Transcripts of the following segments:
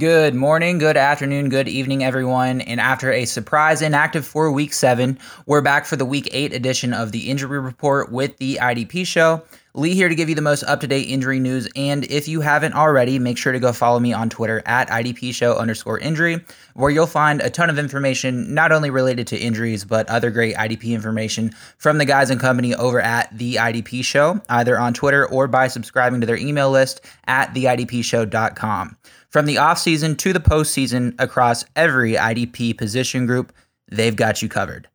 Good morning, good afternoon, good evening, everyone. And after a surprise inactive for week seven, we're back for the week eight edition of the injury report with the IDP show. Lee here to give you the most up to date injury news. And if you haven't already, make sure to go follow me on Twitter at IDP show underscore injury, where you'll find a ton of information, not only related to injuries, but other great IDP information from the guys and company over at the IDP show, either on Twitter or by subscribing to their email list at theidpshow.com. From the offseason to the postseason across every IDP position group, they've got you covered.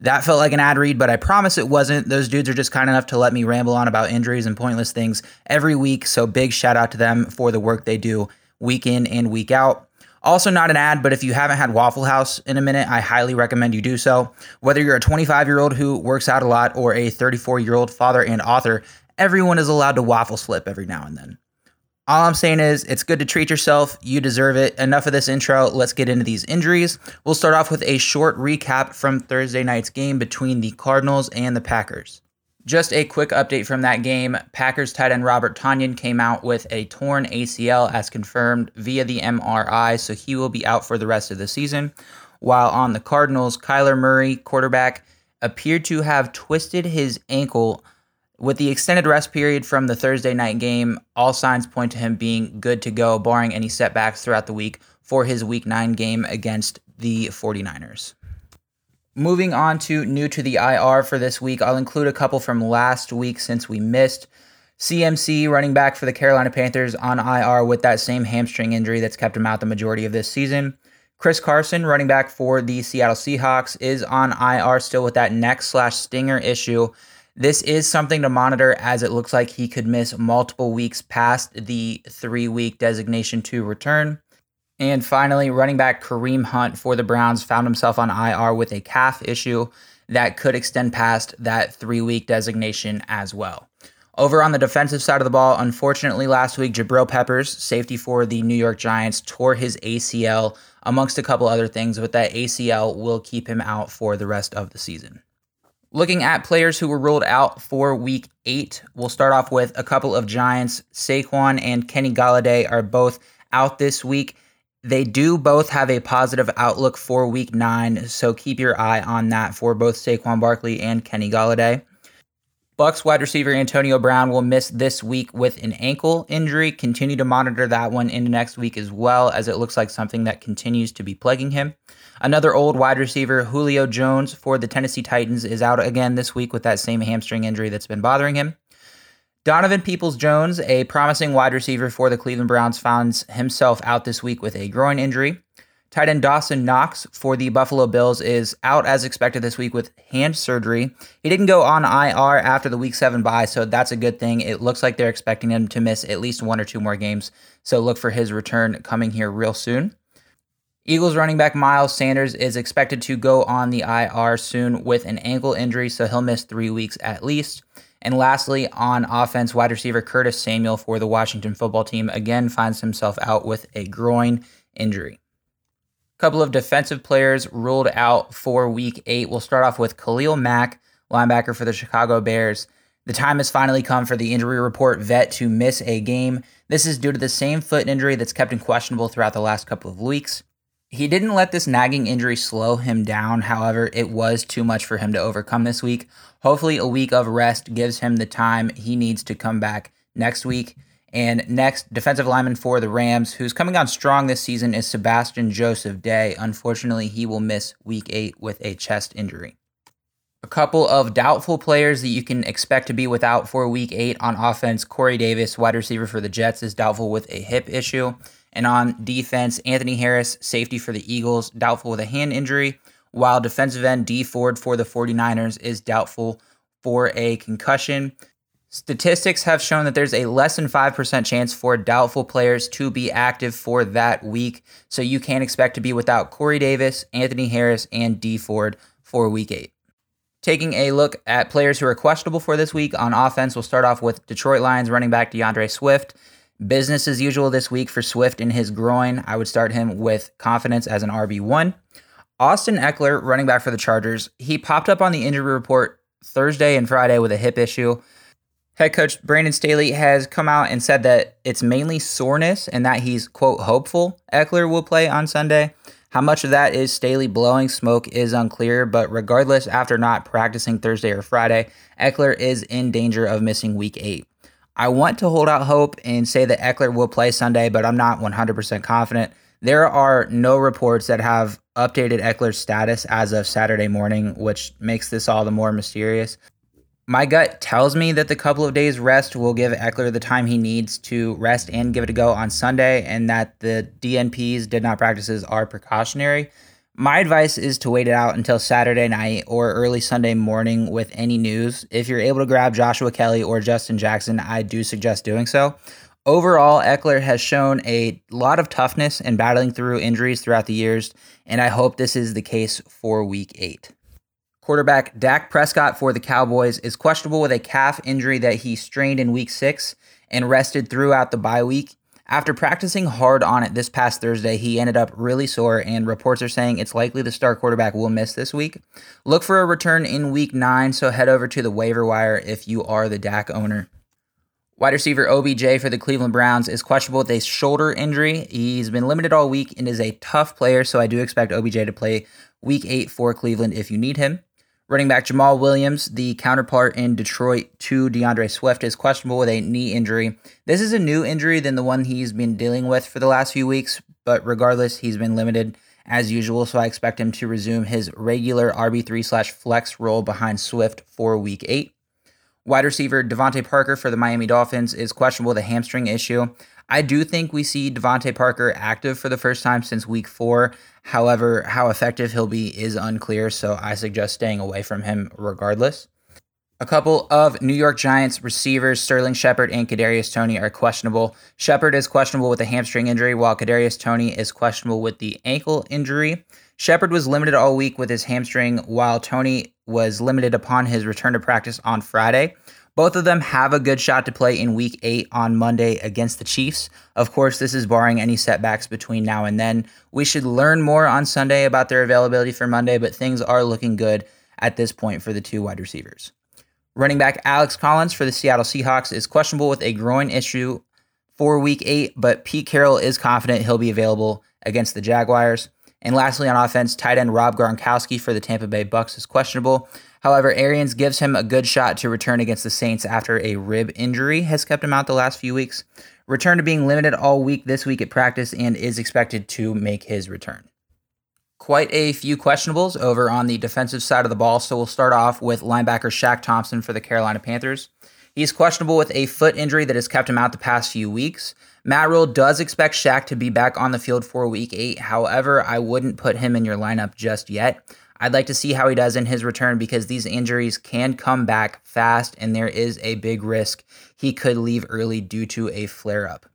That felt like an ad read, but I promise it wasn't. Those dudes are just kind enough to let me ramble on about injuries and pointless things every week. So big shout out to them for the work they do week in and week out. Also, not an ad, but if you haven't had Waffle House in a minute, I highly recommend you do so. Whether you're a 25 year old who works out a lot or a 34 year old father and author, everyone is allowed to waffle slip every now and then. All I'm saying is, it's good to treat yourself. You deserve it. Enough of this intro. Let's get into these injuries. We'll start off with a short recap from Thursday night's game between the Cardinals and the Packers. Just a quick update from that game. Packers tight end Robert Tonyan came out with a torn ACL as confirmed via the MRI, so he will be out for the rest of the season. While on the Cardinals, Kyler Murray, quarterback, appeared to have twisted his ankle with the extended rest period from the Thursday night game, all signs point to him being good to go, barring any setbacks throughout the week for his week nine game against the 49ers. Moving on to new to the IR for this week, I'll include a couple from last week since we missed. CMC, running back for the Carolina Panthers, on IR with that same hamstring injury that's kept him out the majority of this season. Chris Carson, running back for the Seattle Seahawks, is on IR still with that neck slash stinger issue this is something to monitor as it looks like he could miss multiple weeks past the three week designation to return. And finally, running back Kareem Hunt for the Browns found himself on IR with a calf issue that could extend past that three week designation as well. Over on the defensive side of the ball, unfortunately, last week, Jabrill Peppers, safety for the New York Giants, tore his ACL, amongst a couple other things, but that ACL will keep him out for the rest of the season. Looking at players who were ruled out for week eight, we'll start off with a couple of Giants. Saquon and Kenny Golladay are both out this week. They do both have a positive outlook for week nine, so keep your eye on that for both Saquon Barkley and Kenny Golladay. Bucs wide receiver Antonio Brown will miss this week with an ankle injury. Continue to monitor that one into next week as well, as it looks like something that continues to be plaguing him. Another old wide receiver, Julio Jones, for the Tennessee Titans, is out again this week with that same hamstring injury that's been bothering him. Donovan Peoples Jones, a promising wide receiver for the Cleveland Browns, finds himself out this week with a groin injury. Tight end Dawson Knox for the Buffalo Bills is out as expected this week with hand surgery. He didn't go on IR after the week seven bye, so that's a good thing. It looks like they're expecting him to miss at least one or two more games, so look for his return coming here real soon. Eagles running back Miles Sanders is expected to go on the IR soon with an ankle injury, so he'll miss three weeks at least. And lastly, on offense, wide receiver Curtis Samuel for the Washington football team again finds himself out with a groin injury couple of defensive players ruled out for week eight. We'll start off with Khalil Mack, linebacker for the Chicago Bears. The time has finally come for the injury report vet to miss a game. This is due to the same foot injury that's kept him questionable throughout the last couple of weeks. He didn't let this nagging injury slow him down. However, it was too much for him to overcome this week. Hopefully, a week of rest gives him the time he needs to come back next week. And next, defensive lineman for the Rams, who's coming on strong this season, is Sebastian Joseph Day. Unfortunately, he will miss week eight with a chest injury. A couple of doubtful players that you can expect to be without for week eight on offense. Corey Davis, wide receiver for the Jets, is doubtful with a hip issue. And on defense, Anthony Harris, safety for the Eagles, doubtful with a hand injury, while defensive end Dee Ford for the 49ers is doubtful for a concussion. Statistics have shown that there's a less than 5% chance for doubtful players to be active for that week. So you can't expect to be without Corey Davis, Anthony Harris, and Dee Ford for week eight. Taking a look at players who are questionable for this week on offense, we'll start off with Detroit Lions running back D'Andre Swift. Business as usual this week for Swift in his groin. I would start him with confidence as an RB1. Austin Ekeler, running back for the Chargers, he popped up on the injury report Thursday and Friday with a hip issue. Head coach Brandon Staley has come out and said that it's mainly soreness and that he's, quote, hopeful Ekeler will play on Sunday. How much of that is Staley blowing smoke is unclear, but regardless, after not practicing Thursday or Friday, Ekeler is in danger of missing week eight. I want to hold out hope and say that Ekeler will play Sunday, but I'm not 100% confident. There are no reports that have updated Ekeler's status as of Saturday morning, which makes this all the more mysterious. My gut tells me that the couple of days rest will give Ekeler the time he needs to rest and give it a go on Sunday, and that the DNPs did not practices are precautionary. My advice is to wait it out until Saturday night or early Sunday morning with any news. If you're able to grab Joshua Kelley or Justin Jackson, I do suggest doing so. Overall, Ekeler has shown a lot of toughness in battling through injuries throughout the years, and I hope this is the case for week eight. Quarterback Dak Prescott for the Cowboys is questionable with a calf injury that he strained in week six and rested throughout the bye week. After practicing hard on it this past Thursday, he ended up really sore, and reports are saying it's likely the star quarterback will miss this week. Look for a return in week nine, so head over to the waiver wire if you are the Dak owner. Wide receiver OBJ for the Cleveland Browns is questionable with a shoulder injury. He's been limited all week and is a tough player, so I do expect OBJ to play week eight for Cleveland if you need him. Running back Jamaal Williams, the counterpart in Detroit to D'Andre Swift, is questionable with a knee injury. This is a new injury than the one he's been dealing with for the last few weeks, but regardless, he's been limited as usual, so I expect him to resume his regular RB3 slash flex role behind Swift for week eight. Wide receiver DeVante Parker for the Miami Dolphins is questionable with a hamstring issue. I do think we see DeVante Parker active for the first time since week four. However, how effective he'll be is unclear, so I suggest staying away from him regardless. A couple of New York Giants receivers, Sterling Shepard and Kadarius Toney, are questionable. Shepard is questionable with a hamstring injury, while Kadarius Toney is questionable with the ankle injury. Shepard was limited all week with his hamstring, while Toney was limited upon his return to practice on Friday. Both of them have a good shot to play in week eight on Monday against the Chiefs. Of course, this is barring any setbacks between now and then. We should learn more on Sunday about their availability for Monday, but things are looking good at this point for the two wide receivers. Running back Alex Collins for the Seattle Seahawks is questionable with a groin issue for week eight, but Pete Carroll is confident he'll be available against the Jaguars. And lastly, on offense, tight end Rob Gronkowski for the Tampa Bay Bucs is questionable. However, Arians gives him a good shot to return against the Saints after a rib injury has kept him out the last few weeks. Return to being limited all week this week at practice and is expected to make his return. Quite a few questionables over on the defensive side of the ball, so we'll start off with linebacker Shaq Thompson for the Carolina Panthers. He's questionable with a foot injury that has kept him out the past few weeks. Matt Rhule does expect Shaq to be back on the field for week eight. However, I wouldn't put him in your lineup just yet. I'd like to see how he does in his return because these injuries can come back fast and there is a big risk he could leave early due to a flare up.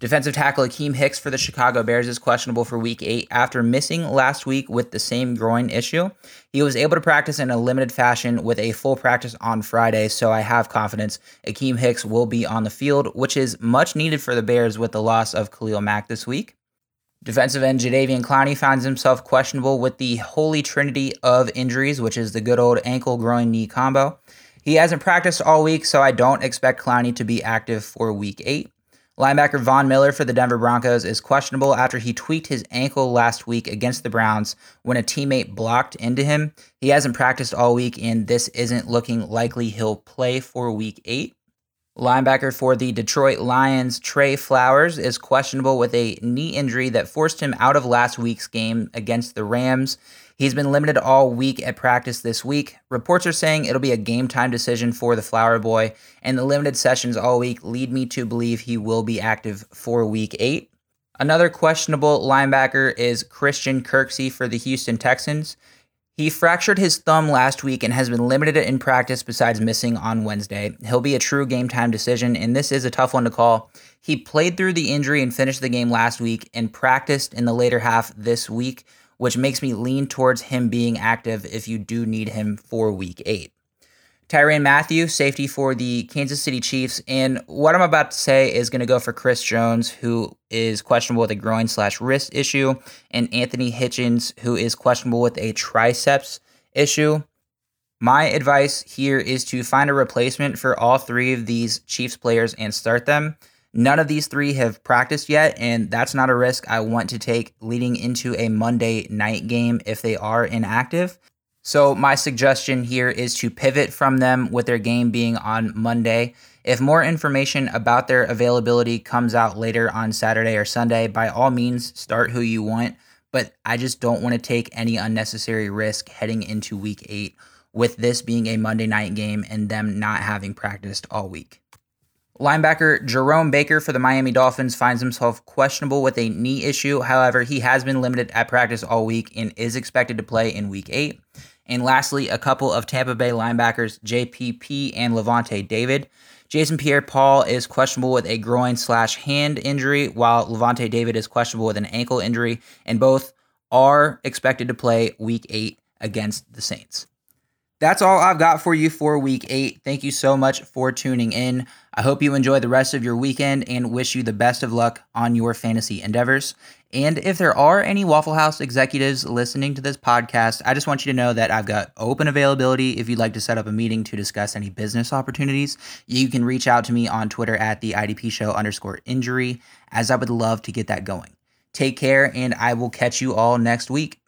Defensive tackle Akiem Hicks for the Chicago Bears is questionable for week eight after missing last week with the same groin issue. He was able to practice in a limited fashion with a full practice on Friday, so I have confidence Akiem Hicks will be on the field, which is much needed for the Bears with the loss of Khalil Mack this week. Defensive end Jadeveon Clowney finds himself questionable with the holy trinity of injuries, which is the good old ankle groin knee combo. He hasn't practiced all week, so I don't expect Clowney to be active for week eight. Linebacker Von Miller for the Denver Broncos is questionable after he tweaked his ankle last week against the Browns when a teammate blocked into him. He hasn't practiced all week, and this isn't looking likely he'll play for week eight. Linebacker for the Detroit Lions, Trey Flowers, is questionable with a knee injury that forced him out of last week's game against the Rams. He's been limited all week at practice this week. Reports are saying it'll be a game time decision for the Flower Boy, and the limited sessions all week lead me to believe he will be active for week eight. Another questionable linebacker is Christian Kirksey for the Houston Texans. He fractured his thumb last week and has been limited in practice besides missing on Wednesday. He'll be a true game time decision, and this is a tough one to call. He played through the injury and finished the game last week and practiced in the later half this week, which makes me lean towards him being active if you do need him for week eight. Tyrann Mathieu, safety for the Kansas City Chiefs. And what I'm about to say is going to go for Chris Jones, who is questionable with a groin slash wrist issue, and Anthony Hitchens, who is questionable with a triceps issue. My advice here is to find a replacement for all three of these Chiefs players and start them. None of these three have practiced yet, and that's not a risk I want to take leading into a Monday night game if they are inactive. So, my suggestion here is to pivot from them with their game being on Monday. If more information about their availability comes out later on Saturday or Sunday, by all means, start who you want. But I just don't want to take any unnecessary risk heading into week eight with this being a Monday night game and them not having practiced all week. Linebacker Jerome Baker for the Miami Dolphins finds himself questionable with a knee issue. However, he has been limited at practice all week and is expected to play in week eight. And lastly, a couple of Tampa Bay linebackers, JPP and Lavonte David. Jason Pierre Paul is questionable with a groin slash hand injury, while Lavonte David is questionable with an ankle injury, and both are expected to play week eight against the Saints. That's all I've got for you for week eight. Thank you so much for tuning in. I hope you enjoy the rest of your weekend and wish you the best of luck on your fantasy endeavors. And if there are any Waffle House executives listening to this podcast, I just want you to know that I've got open availability if you'd like to set up a meeting to discuss any business opportunities. You can reach out to me on Twitter at the IDP show underscore injury, as I would love to get that going. Take care, and I will catch you all next week.